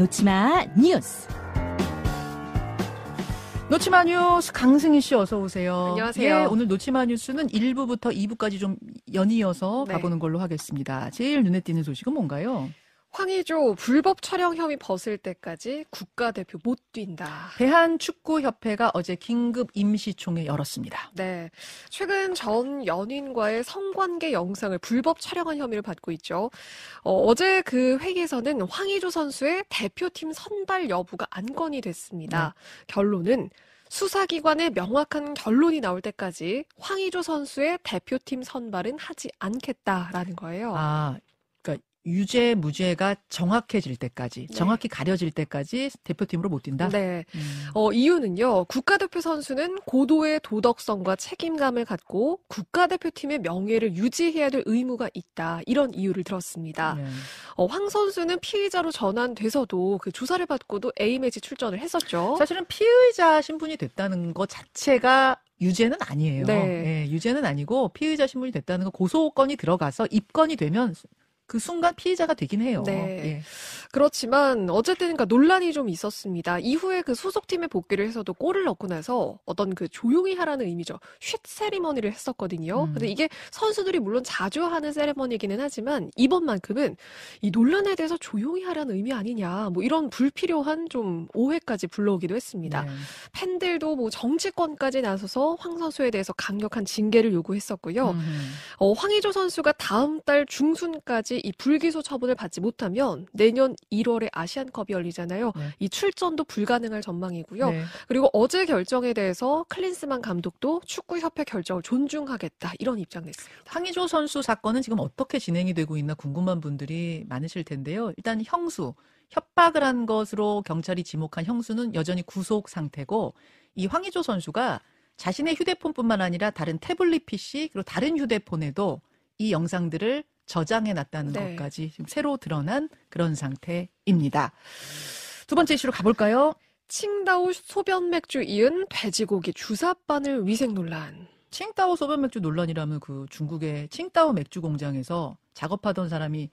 놓치마 뉴스. 놓치마 뉴스 강승희 씨 어서 오세요. 안녕하세요. 예, 오늘 놓치마 뉴스는 1부부터 2부까지 좀 연이어서 네. 가보는 걸로 하겠습니다. 제일 눈에 띄는 소식은 뭔가요? 황의조 불법 촬영 혐의 벗을 때까지 국가대표 못 뛴다. 대한축구협회가 어제 긴급 임시총회 열었습니다. 네. 최근 전 연인과의 성관계 영상을 불법 촬영한 혐의를 받고 있죠. 어, 제그 회의에서는 황의조 선수의 대표팀 선발 여부가 안건이 됐습니다. 결론은 수사기관의 명확한 결론이 나올 때까지 황의조 선수의 대표팀 선발은 하지 않겠다라는 거예요. 아, 그러니까 유죄 무죄가 정확해질 때까지, 네. 정확히 가려질 때까지 대표팀으로 못 뛴다. 네. 음. 어, 이유는요, 국가대표 선수는 고도의 도덕성과 책임감을 갖고 국가대표팀의 명예를 유지해야 될 의무가 있다. 이런 이유를 들었습니다. 네. 어, 황 선수는 피의자로 전환돼서도 그 조사를 받고도 A매치 출전을 했었죠. 사실은 피의자 신분이 됐다는 것 자체가 유죄는 아니에요. 네. 예, 유죄는 아니고 피의자 신분이 됐다는 건 고소건이 들어가서 입건이 되면 그 순간 피의자가 되긴 해요. 네. 예. 그렇지만 어쨌든 그러니까 논란이 좀 있었습니다. 이후에 그 소속팀에 복귀를 해서도 골을 넣고 나서 어떤 그 조용히 하라는 의미죠. 쉿 세리머니를 했었거든요. 음. 근데 이게 선수들이 물론 자주 하는 세리머니이기는 하지만 이번만큼은 이 논란에 대해서 조용히 하라는 의미 아니냐. 뭐 이런 불필요한 좀 오해까지 불러오기도 했습니다. 네. 팬들도 뭐 정치권까지 나서서 황 선수에 대해서 강력한 징계를 요구했었고요. 음. 어, 황의조 선수가 다음 달 중순까지 이 불기소 처분을 받지 못하면 내년 1월에 아시안컵이 열리잖아요. 네. 이 출전도 불가능할 전망이고요. 네. 그리고 어제 결정에 대해서 클린스만 감독도 축구협회 결정을 존중하겠다 이런 입장 냈습니다. 황의조 선수 사건은 지금 어떻게 진행이 되고 있나 궁금한 분들이 많으실 텐데요. 일단 형수, 협박을 한 것으로 경찰이 지목한 형수는 여전히 구속 상태고 이 황의조 선수가 자신의 휴대폰뿐만 아니라 다른 태블릿 PC 그리고 다른 휴대폰에도 이 영상들을 저장해 놨다는 네. 것까지 지금 새로 드러난 그런 상태입니다. 두 번째 이슈로 가볼까요? 칭다오 소변 맥주 이은 돼지고기 주사바늘 위생 논란. 칭따오 소변 맥주 논란이라면 그 중국의 칭따오 맥주 공장에서 작업하던 사람이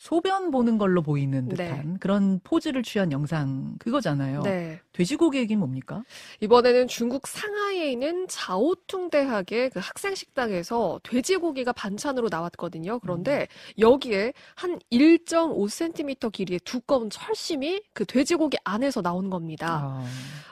소변 보는 걸로 보이는 네. 듯한 그런 포즈를 취한 영상 그거잖아요. 네. 돼지고기 얘기는 뭡니까? 이번에는 중국 상하이에 있는 자오퉁 대학의 그 학생 식당에서 돼지고기가 반찬으로 나왔거든요. 그런데 여기에 한 1.5cm 길이의 두꺼운 철심이 그 돼지고기 안에서 나온 겁니다. 아,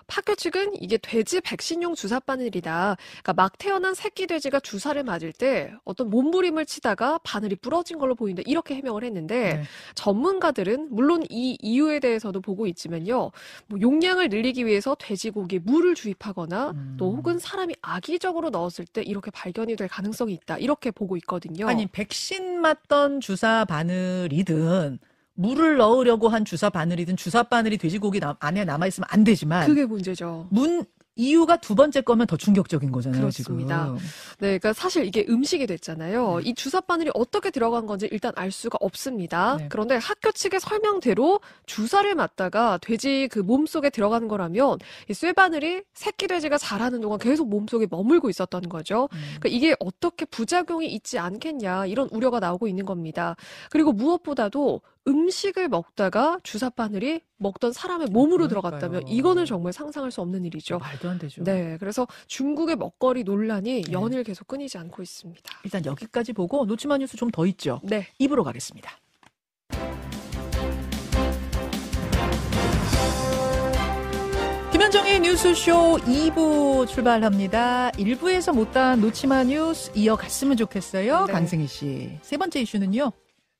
학교 측은 이게 돼지 백신용 주사 바늘이다. 그러니까 막 태어난 새끼 돼지가 주사를 맞을 때 어떤 몸부림을 치다가 바늘이 부러진 걸로 보인다. 이렇게 해명을 했는데 네. 전문가들은 물론 이 이유에 대해서도 보고 있지만요. 뭐 용량을 늘리기 위해서 돼지고기에 물을 주입하거나 음. 또 혹은 사람이 악의적으로 넣었을 때 이렇게 발견이 될 가능성이 있다. 이렇게 보고 있거든요. 아니 백신 맞던 주사 바늘이든 물을 넣으려고 한 주사 바늘이든 주사 바늘이 돼지고기 나- 안에 남아 있으면 안 되지만 그게 문제죠. 문 이유가 두 번째 거면 더 충격적인 거잖아요. 그렇습니다. 지금. 네, 그러니까 사실 이게 음식이 됐잖아요. 네. 이 주사 바늘이 어떻게 들어간 건지 일단 알 수가 없습니다. 네. 그런데 학교 측의 설명대로 주사를 맞다가 돼지 그 몸속에 들어가는 거라면 이 쇠바늘이 새끼 돼지가 자라는 동안 계속 몸속에 머물고 있었던 거죠. 음. 그러니까 이게 어떻게 부작용이 있지 않겠냐 이런 우려가 나오고 있는 겁니다. 그리고 무엇보다도 음식을 먹다가 주사 바늘이 먹던 사람의 몸으로 그러니까요. 들어갔다면 이거는 정말 상상할 수 없는 일이죠. 말도 안 되죠. 네, 그래서 중국의 먹거리 논란이 네. 연일 계속 끊이지 않고 있습니다. 일단 여기까지 보고 놓치마 뉴스 좀 더 있죠. 네, 입으로 가겠습니다. 김현정의 뉴스쇼 2부 출발합니다. 1부에서 못다한 놓치마 뉴스 이어갔으면 좋겠어요. 네. 강승희 씨. 세 번째 이슈는요.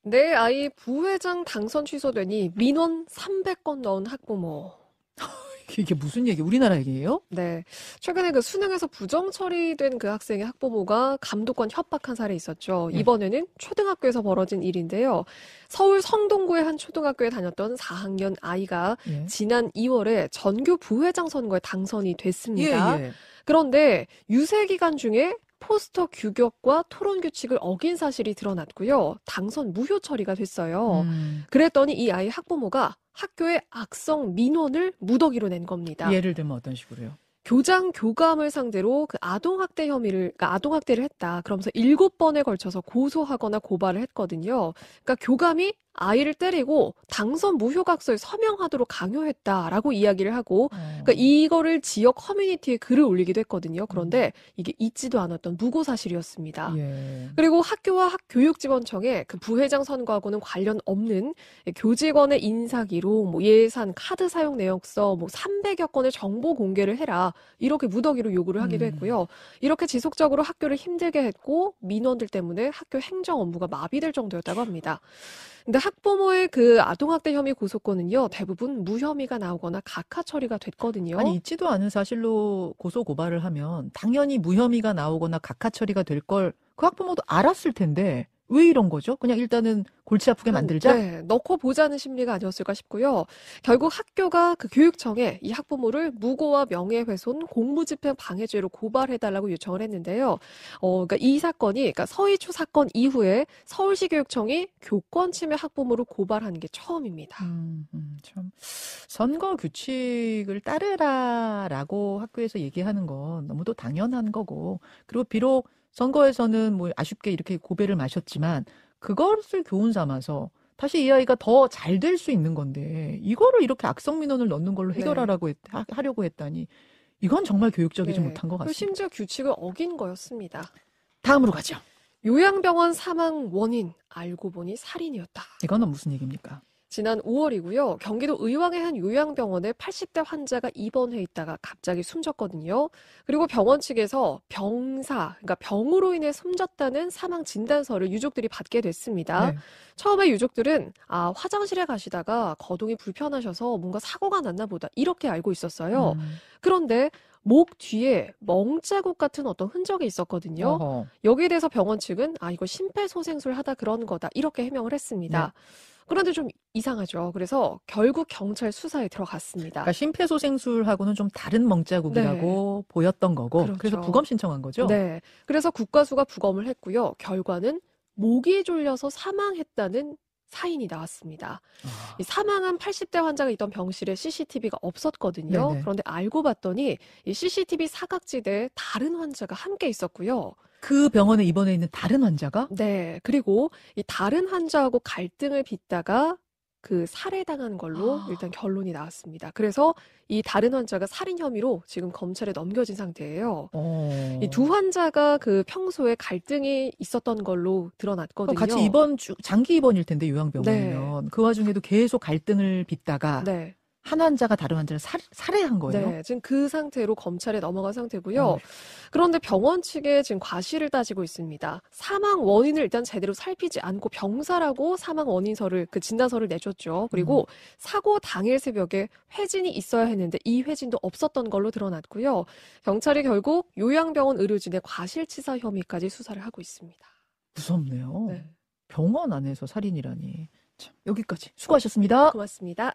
내 아이 부회장 당선 취소되니 민원 300건 넣은 학부모. 이게 무슨 얘기? 우리나라 얘기예요? 네. 최근에 그 수능에서 부정 처리된 그 학생의 학부모가 감독관 협박한 사례 있었죠. 네. 이번에는 초등학교에서 벌어진 일인데요. 서울 성동구의 한 초등학교에 다녔던 4학년 아이가 예. 지난 2월에 전교 부회장 선거에 당선이 됐습니다. 예, 예. 그런데 유세 기간 중에 포스터 규격과 토론 규칙을 어긴 사실이 드러났고요. 당선 무효 처리가 됐어요. 음, 그랬더니 이 아이 학부모가 학교에 악성 민원을 무더기로 낸 겁니다. 예를 들면 어떤 식으로요? 교장 교감을 상대로 그 아동 학대 혐의를, 그러니까 아동 학대를 했다. 그러면서 일곱 번에 걸쳐서 고소하거나 고발을 했거든요. 그러니까 교감이 아이를 때리고 당선 무효각서에 서명하도록 강요했다라고 이야기를 하고 어. 그러니까 이거를 지역 커뮤니티에 글을 올리기도 했거든요. 그런데 이게 있지도 않았던 무고 사실이었습니다. 예. 그리고 학교와 학교육지원청에 그 부회장 선거하고는 관련 없는 교직원의 인사기록, 뭐 예산, 카드 사용 내역서, 뭐 300여 건의 정보 공개를 해라. 이렇게 무더기로 요구를 하기도 음. 했고요. 이렇게 지속적으로 학교를 힘들게 했고 민원들 때문에 학교 행정 업무가 마비될 정도였다고 합니다. 근데 학부모의 그 아동학대 혐의 고소건은요, 대부분 무혐의가 나오거나 각하 처리가 됐거든요. 아니 있지도 않은 사실로 고소 고발을 하면 당연히 무혐의가 나오거나 각하 처리가 될 걸 그 학부모도 알았을 텐데 왜 이런 거죠? 그냥 일단은 골치 아프게 만들자. 네, 넣고 보자는 심리가 아니었을까 싶고요. 결국 학교가 그 교육청에 이 학부모를 무고와 명예훼손, 공무집행 방해죄로 고발해달라고 요청을 했는데요. 어, 그러니까 이 사건이, 그러니까 서희초 사건 이후에 서울시 교육청이 교권 침해 학부모를 고발하는 게 처음입니다. 음, 음, 참 선거 규칙을 따르라라고 학교에서 얘기하는 건 너무도 당연한 거고 그리고 비록 선거에서는 뭐 아쉽게 이렇게 고배를 마셨지만 그것을 교훈 삼아서 다시 이 아이가 더 잘 될 수 있는 건데 이거를 이렇게 악성 민원을 넣는 걸로 네. 해결하라고 했, 하, 하려고 했다니 이건 정말 교육적이지 네, 못한 것 같습니다. 심지어 규칙을 어긴 거였습니다. 다음으로 가죠. 요양병원 사망 원인 알고 보니 살인이었다. 이거는 무슨 얘기입니까? 지난 5월이고요. 경기도 의왕의 한 요양병원에 80대 환자가 입원해 있다가 갑자기 숨졌거든요. 그리고 병원 측에서 병사, 그러니까 병으로 인해 숨졌다는 사망 진단서를 유족들이 받게 됐습니다. 네. 처음에 유족들은 아, 화장실에 가시다가 거동이 불편하셔서 뭔가 사고가 났나 보다 이렇게 알고 있었어요. 음, 그런데 목 뒤에 멍자국 같은 어떤 흔적이 있었거든요. 어허. 여기에 대해서 병원 측은 아 이거 심폐소생술 하다 그런 거다 이렇게 해명을 했습니다. 네. 그런데 좀 이상하죠. 그래서 결국 경찰 수사에 들어갔습니다. 그러니까 심폐소생술하고는 좀 다른 멍자국이라고 보였던 거고 그렇죠. 그래서 부검 신청한 거죠. 네. 그래서 국가수가 부검을 했고요. 결과는 목이 졸려서 사망했다는 사인이 나왔습니다. 아, 이 사망한 80대 환자가 있던 병실에 CCTV가 없었거든요. 네네. 그런데 알고 봤더니 이 CCTV 사각지대에 다른 환자가 함께 있었고요. 그 병원에 입원해 있는 다른 환자가 네. 그리고 이 다른 환자하고 갈등을 빚다가 그 살해당한 걸로 아. 일단 결론이 나왔습니다. 그래서 이 다른 환자가 살인 혐의로 지금 검찰에 넘겨진 상태예요. 어. 이 두 환자가 그 평소에 갈등이 있었던 걸로 드러났거든요. 같이 입원 주- 장기 입원일 텐데 요양병원이면 그 와중에도 계속 갈등을 빚다가 네. 한 환자가 다른 환자를 살, 살해한 거예요. 네, 지금 그 상태로 검찰에 넘어간 상태고요. 어. 그런데 병원 측에 지금 과실을 따지고 있습니다. 사망 원인을 일단 제대로 살피지 않고 병사라고 사망 원인서를 그 진단서를 내줬죠. 그리고 음. 사고 당일 새벽에 회진이 있어야 했는데 이 회진도 없었던 걸로 드러났고요. 경찰이 결국 요양병원 의료진의 과실치사 혐의까지 수사를 하고 있습니다. 무섭네요. 네, 병원 안에서 살인이라니. 참, 여기까지 수고하셨습니다. 고맙습니다.